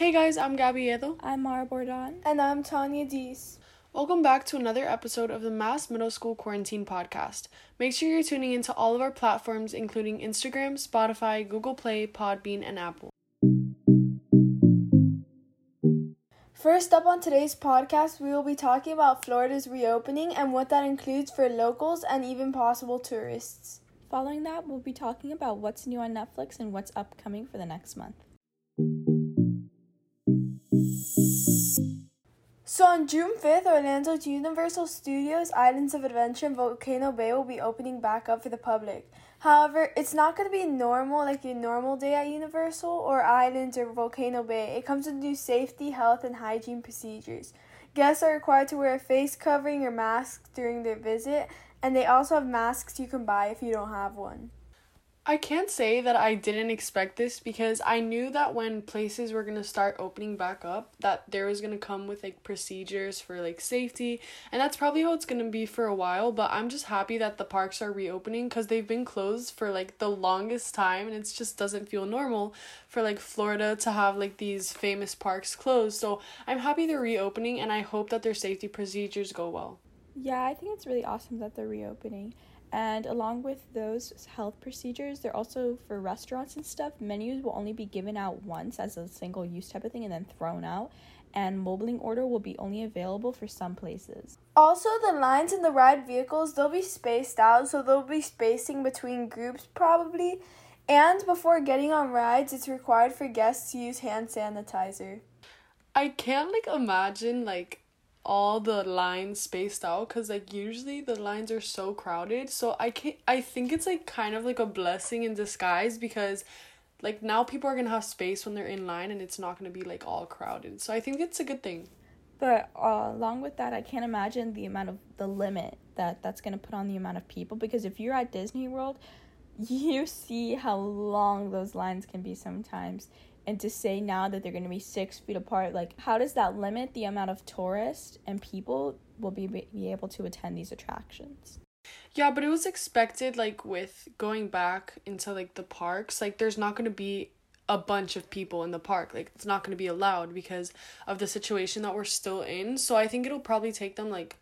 Hey guys, I'm Gabby Edo. I'm Mara Bordon. And I'm Tanya Dees. Welcome back to another episode of the MAS Middle School Quarantine Podcast. Make sure you're tuning into all of our platforms, including Instagram, Spotify, Google Play, Podbean, and Apple. First up on today's podcast, we will be talking about Florida's reopening and what that includes for locals and even possible tourists. Following that, we'll be talking about what's new on Netflix and what's upcoming for the next month. On June 5th, Orlando's Universal Studios Islands of Adventure and Volcano Bay will be opening back up for the public. However, it's not going to be normal like your normal day at Universal or Islands or Volcano Bay. It comes with new safety, health, and hygiene procedures. Guests are required to wear a face covering or mask during their visit, and they also have masks you can buy if you don't have one. I can't say that I didn't expect this because I knew that when places were going to start opening back up that there was going to come with like procedures for like safety and that's probably how it's going to be for a while but I'm just happy that the parks are reopening cuz they've been closed for like the longest time and it just doesn't feel normal for like Florida to have like these famous parks closed. So I'm happy they're reopening and I hope that their safety procedures go well. Yeah, I think it's really awesome that they're reopening. And along with those health procedures, they're also for restaurants and stuff. Menus will only be given out once as a single use type of thing and then thrown out. And mobiling order will be only available for some places. Also, the lines in the ride vehicles, they'll be spaced out, so they'll be spacing between groups probably. And before getting on rides, it's required for guests to use hand sanitizer. I can't like imagine like all the lines spaced out because like usually the lines are so crowded. So i can i think it's like kind of like a blessing in disguise because like now people are gonna have space when they're in line and it's not gonna be like all crowded. So i think it's a good thing. But uh, along with that i can't imagine the amount of the limit that that's gonna put on the amount of people because if you're at disney world you see how long those lines can be sometimes and to say now that they're going to be six feet apart like how does that limit the amount of tourists and people will be, be able to attend these attractions? Yeah but it was expected like with going back into like the parks like there's not going to be a bunch of people in the park. Like it's not going to be allowed because of the situation that we're still in. So i think it'll probably take them like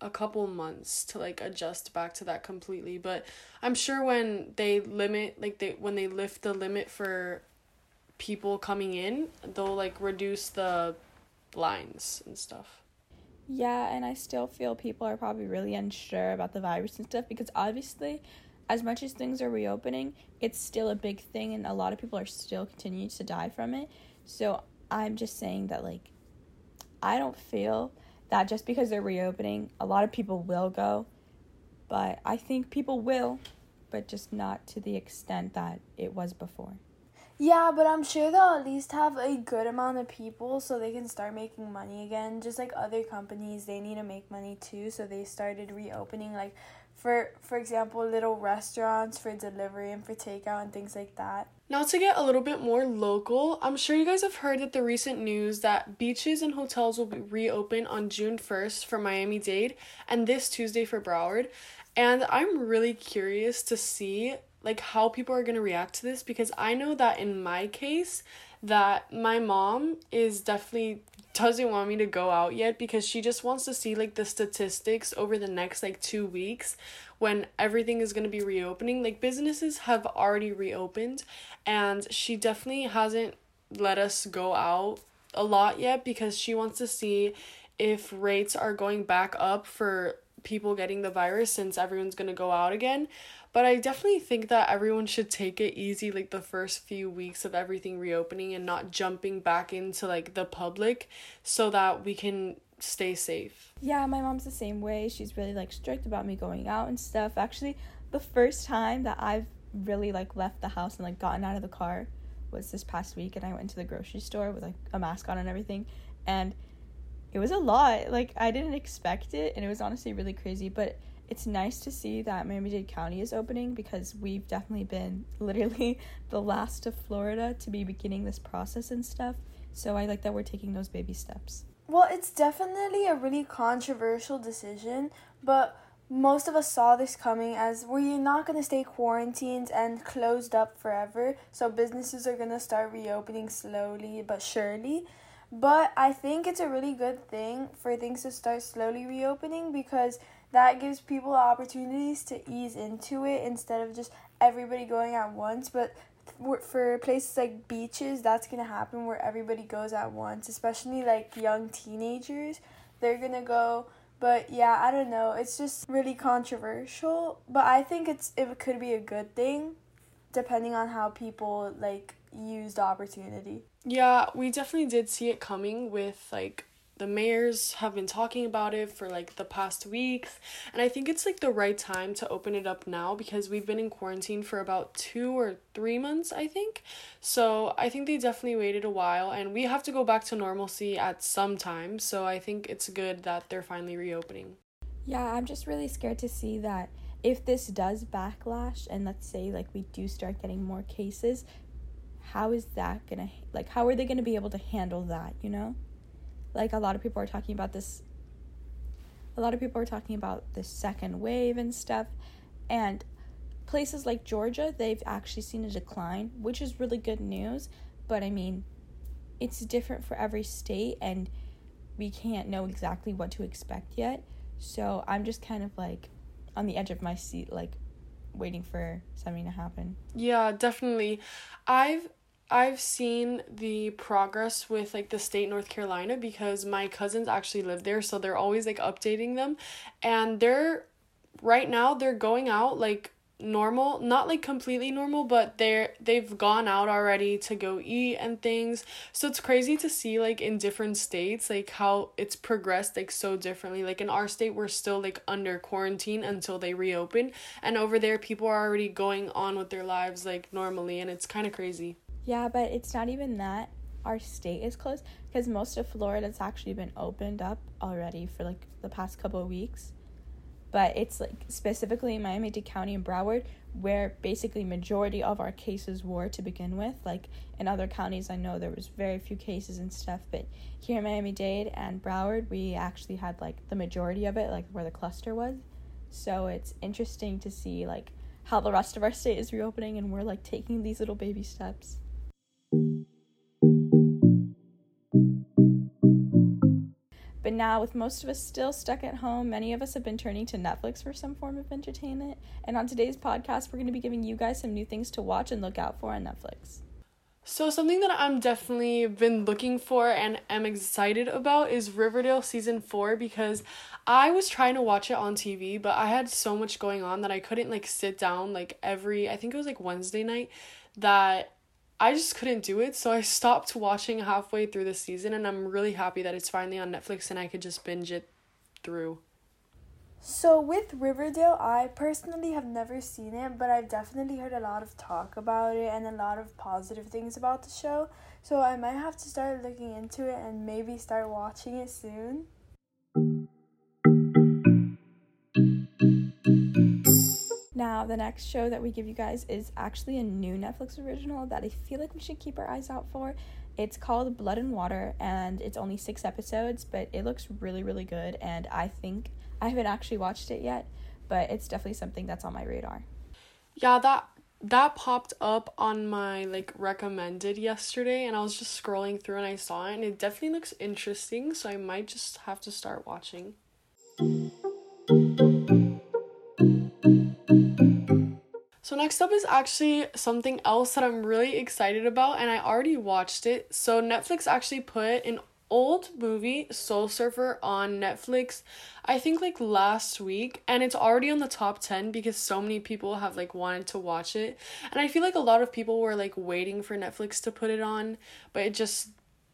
a couple months to like adjust back to that completely. But i'm sure when they limit like they when they lift the limit for people coming in, they'll like reduce the lines and stuff. Yeah, and I still feel people are probably really unsure about the virus and stuff because obviously, as much as things are reopening, it's still a big thing and a lot of people are still continuing to die from it. So I'm just saying that, like, I don't feel that just because they're reopening, a lot of people will go, but I think people will, but just not to the extent that it was before. Yeah, but I'm sure they'll at least have a good amount of people so they can start making money again. Just like other companies, they need to make money too, so they started reopening like for for example, little restaurants for delivery and for takeout and things like that. Now to get a little bit more local, I'm sure you guys have heard that the recent news that beaches and hotels will be reopened on June 1st for Miami-Dade and this Tuesday for Broward. And I'm really curious to see like how people are going to react to this because I know that in my case that my mom is definitely doesn't want me to go out yet because she just wants to see like the statistics over the next like 2 weeks when everything is going to be reopening. Like businesses have already reopened and she definitely hasn't let us go out a lot yet because she wants to see if rates are going back up for people getting the virus since everyone's going to go out again but I definitely think that everyone should take it easy like the first few weeks of everything reopening and not jumping back into like the public so that we can stay safe. Yeah, my mom's the same way. She's really like strict about me going out and stuff. Actually, the first time that I've really like left the house and like gotten out of the car was this past week and I went to the grocery store with like a mask on and everything and it was a lot. Like I didn't expect it and it was honestly really crazy, but it's nice to see that Miami Dade County is opening because we've definitely been literally the last of Florida to be beginning this process and stuff. So I like that we're taking those baby steps. Well, it's definitely a really controversial decision, but most of us saw this coming as we're not going to stay quarantined and closed up forever. So businesses are going to start reopening slowly but surely. But I think it's a really good thing for things to start slowly reopening because that gives people opportunities to ease into it instead of just everybody going at once. But for places like beaches, that's to happen where everybody goes at once, especially like young teenagers. They're to go but yeah, I don't know. It's just really controversial, but I think it's it could be a good thing depending on how people like use the opportunity. Yeah, we definitely did see it coming with like the mayors have been talking about it for like the past weeks. And i think it's like the right time to open it up now because we've been in quarantine for about two or three months i think. So i think they definitely waited a while and we have to go back to normalcy at some time. So i think it's good that they're finally reopening. Yeah i'm just really scared to see that if this does backlash and let's say like we do start getting more cases how is that gonna like how are they gonna be able to handle that you know like a lot of people are talking about this a lot of people are talking about the second wave and stuff. And places like Georgia they've actually seen a decline which is really good news. But I mean it's different for every state and we can't know exactly what to expect yet. So I'm just kind of like on the edge of my seat like waiting for something to happen. Yeah definitely. I've I've seen the progress with like the state North Carolina because my cousins actually live there, so they're always like updating them. And they're right now they're going out like normal, not like completely normal, but they're they've gone out already to go eat and things. So it's crazy to see like in different states like how it's progressed like so differently. Like in our state we're still like under quarantine until they reopen and over there people are already going on with their lives like normally and it's kind of crazy. Yeah, but it's not even that our state is closed because most of Florida's actually been opened up already for like the past couple of weeks. But it's like specifically Miami-Dade County and Broward where basically majority of our cases were to begin with. Like in other counties I know there was very few cases and stuff, but here in Miami-Dade and Broward we actually had like the majority of it, like where the cluster was. So it's interesting to see like how the rest of our state is reopening and we're like taking these little baby steps. But now, with most of us still stuck at home, many of us have been turning to Netflix for some form of entertainment. And on today's podcast, we're going to be giving you guys some new things to watch and look out for on Netflix. So something that I'm definitely been looking for and am excited about is Riverdale season 4 because I was trying to watch it on TV, but I had so much going on that I couldn't like sit down like every I think it was like Wednesday night that I just couldn't do it, so I stopped watching halfway through the season, and I'm really happy that it's finally on Netflix and I could just binge it through. So, with Riverdale, I personally have never seen it, but I've definitely heard a lot of talk about it and a lot of positive things about the show. So, I might have to start looking into it and maybe start watching it soon. Now, the next show that we give you guys is actually a new Netflix original that I feel like we should keep our eyes out for. It's called Blood and Water, and it's only six episodes, but it looks really, really good. And I think I haven't actually watched it yet, but it's definitely something that's on my radar. Yeah, that that popped up on my like recommended yesterday and I was just scrolling through and I saw it and it definitely looks interesting so I might just have to start watching. So next up is actually something else that I'm really excited about and I already watched it. So Netflix actually put an old movie Soul Surfer on Netflix I think like last week and it's already on the top 10 because so many people have like wanted to watch it. And I feel like a lot of people were like waiting for Netflix to put it on, but it just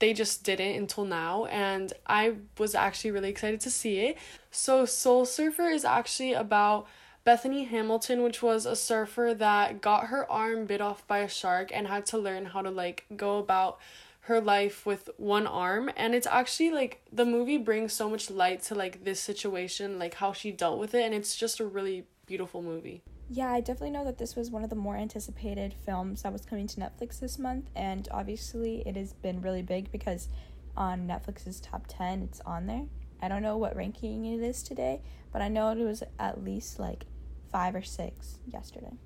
they just didn't until now and I was actually really excited to see it. So Soul Surfer is actually about Bethany Hamilton, which was a surfer that got her arm bit off by a shark and had to learn how to like go about her life with one arm. And it's actually like the movie brings so much light to like this situation like how she dealt with it. And it's just a really beautiful movie. Yeah i definitely know that this was one of the more anticipated films that was coming to netflix this month. And obviously it has been really big because on netflix's top 10 it's on there. I don't know what ranking it is today, but I know it was at least like five or six yesterday.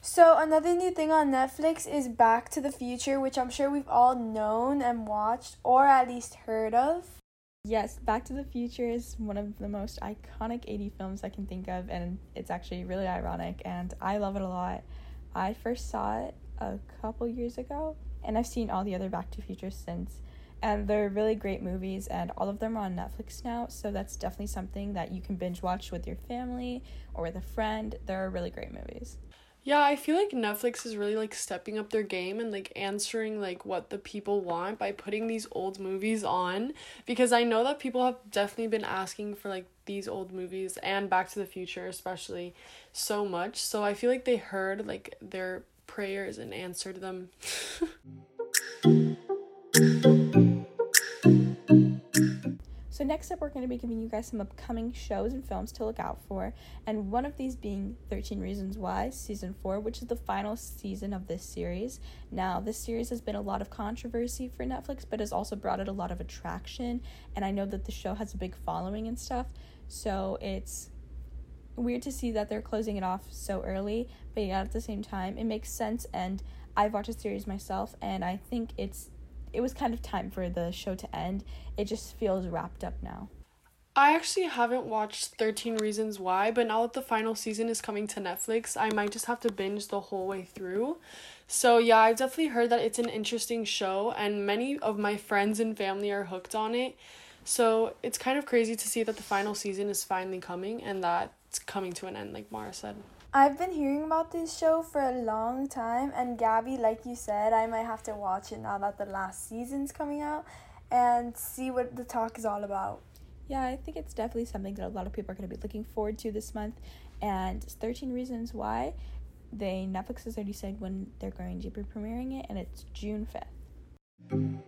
So another new thing on Netflix is Back to the Future, which I'm sure we've all known and watched or at least heard of. Yes, Back to the Future is one of the most iconic 80 films I can think of, and it's actually really ironic, and I love it a lot. I first saw it a couple years ago, and I've seen all the other Back to the Future since. And they're really great movies, and all of them are on Netflix now, so that's definitely something that you can binge watch with your family or with a friend. They're really great movies. Yeah, I feel like Netflix is really like stepping up their game and like answering like what the people want by putting these old movies on because I know that people have definitely been asking for like these old movies and Back to the Future especially so much. So I feel like they heard like their prayers and answered them. next up, we're going to be giving you guys some upcoming shows and films to look out for, and one of these being 13 Reasons Why, Season 4, which is the final season of this series. Now, this series has been a lot of controversy for Netflix, but has also brought it a lot of attraction, and I know that the show has a big following and stuff, so it's weird to see that they're closing it off so early, but yeah, at the same time, it makes sense, and I've watched the series myself, and I think it's it was kind of time for the show to end. It just feels wrapped up now. I actually haven't watched 13 Reasons Why, but now that the final season is coming to Netflix, I might just have to binge the whole way through. So, yeah, I've definitely heard that it's an interesting show, and many of my friends and family are hooked on it. So, it's kind of crazy to see that the final season is finally coming and that it's coming to an end, like Mara said. I've been hearing about this show for a long time, and Gabby, like you said, I might have to watch it now that the last season's coming out and see what the talk is all about. Yeah, I think it's definitely something that a lot of people are going to be looking forward to this month. And 13 Reasons Why, they Netflix has already said when they're going to be premiering it, and it's June 5th.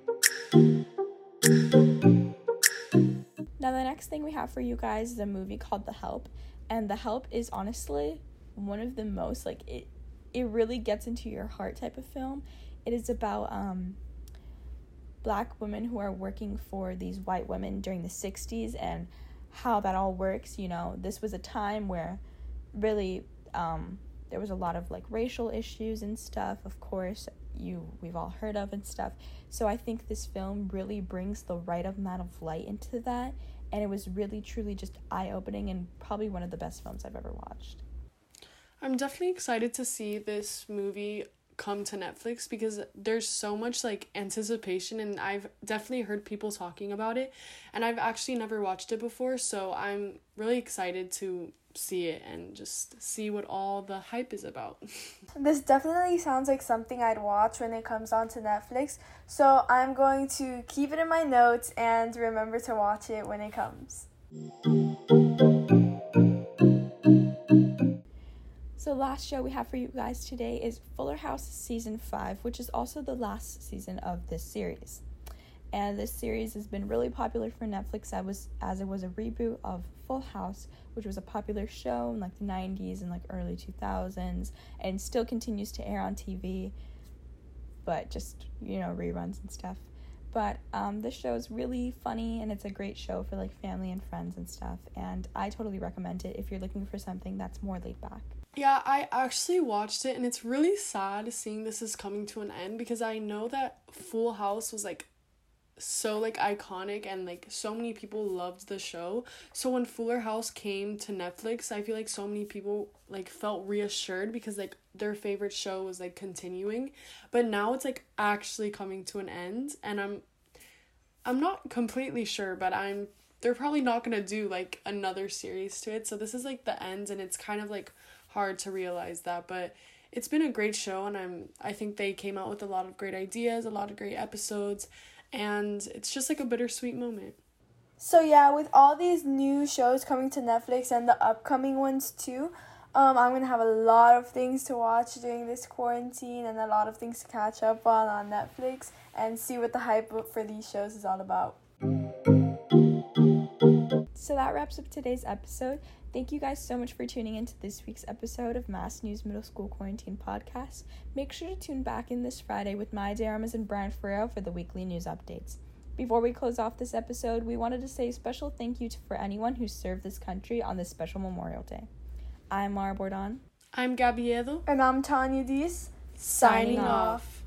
Now, the next thing we have for you guys is a movie called The Help. And The Help is honestly one of the most like it it really gets into your heart type of film. It is about um black women who are working for these white women during the 60s and how that all works, you know. This was a time where really um there was a lot of like racial issues and stuff, of course, you we've all heard of and stuff. So I think this film really brings the right amount of light into that and it was really truly just eye-opening and probably one of the best films I've ever watched. I'm definitely excited to see this movie come to Netflix because there's so much like anticipation and I've definitely heard people talking about it and I've actually never watched it before so I'm really excited to see it and just see what all the hype is about. this definitely sounds like something I'd watch when it comes onto Netflix. So I'm going to keep it in my notes and remember to watch it when it comes. Last show we have for you guys today is Fuller House Season 5, which is also the last season of this series. And this series has been really popular for Netflix as, was, as it was a reboot of Full House, which was a popular show in like the 90s and like early 2000s, and still continues to air on TV, but just, you know, reruns and stuff. But um, this show is really funny and it's a great show for like family and friends and stuff. And I totally recommend it if you're looking for something that's more laid back. Yeah, I actually watched it and it's really sad seeing this is coming to an end because I know that Full House was like so like iconic and like so many people loved the show. So when Fuller House came to Netflix, I feel like so many people like felt reassured because like their favorite show was like continuing. But now it's like actually coming to an end and I'm I'm not completely sure, but I'm they're probably not going to do like another series to it. So this is like the end and it's kind of like hard to realize that, but it's been a great show and I'm I think they came out with a lot of great ideas, a lot of great episodes, and it's just like a bittersweet moment. So yeah, with all these new shows coming to Netflix and the upcoming ones too, um, I'm gonna have a lot of things to watch during this quarantine and a lot of things to catch up on on Netflix and see what the hype for these shows is all about. So that wraps up today's episode. Thank you guys so much for tuning into this week's episode of MAS News Middle School Quarantine Podcast. Make sure to tune back in this Friday with my Aramas and Brian Ferrero for the weekly news updates. Before we close off this episode, we wanted to say a special thank you to, for anyone who served this country on this special Memorial Day. I'm Mara Bordon. I'm Gabriela. And I'm Tanya Dees Signing, off.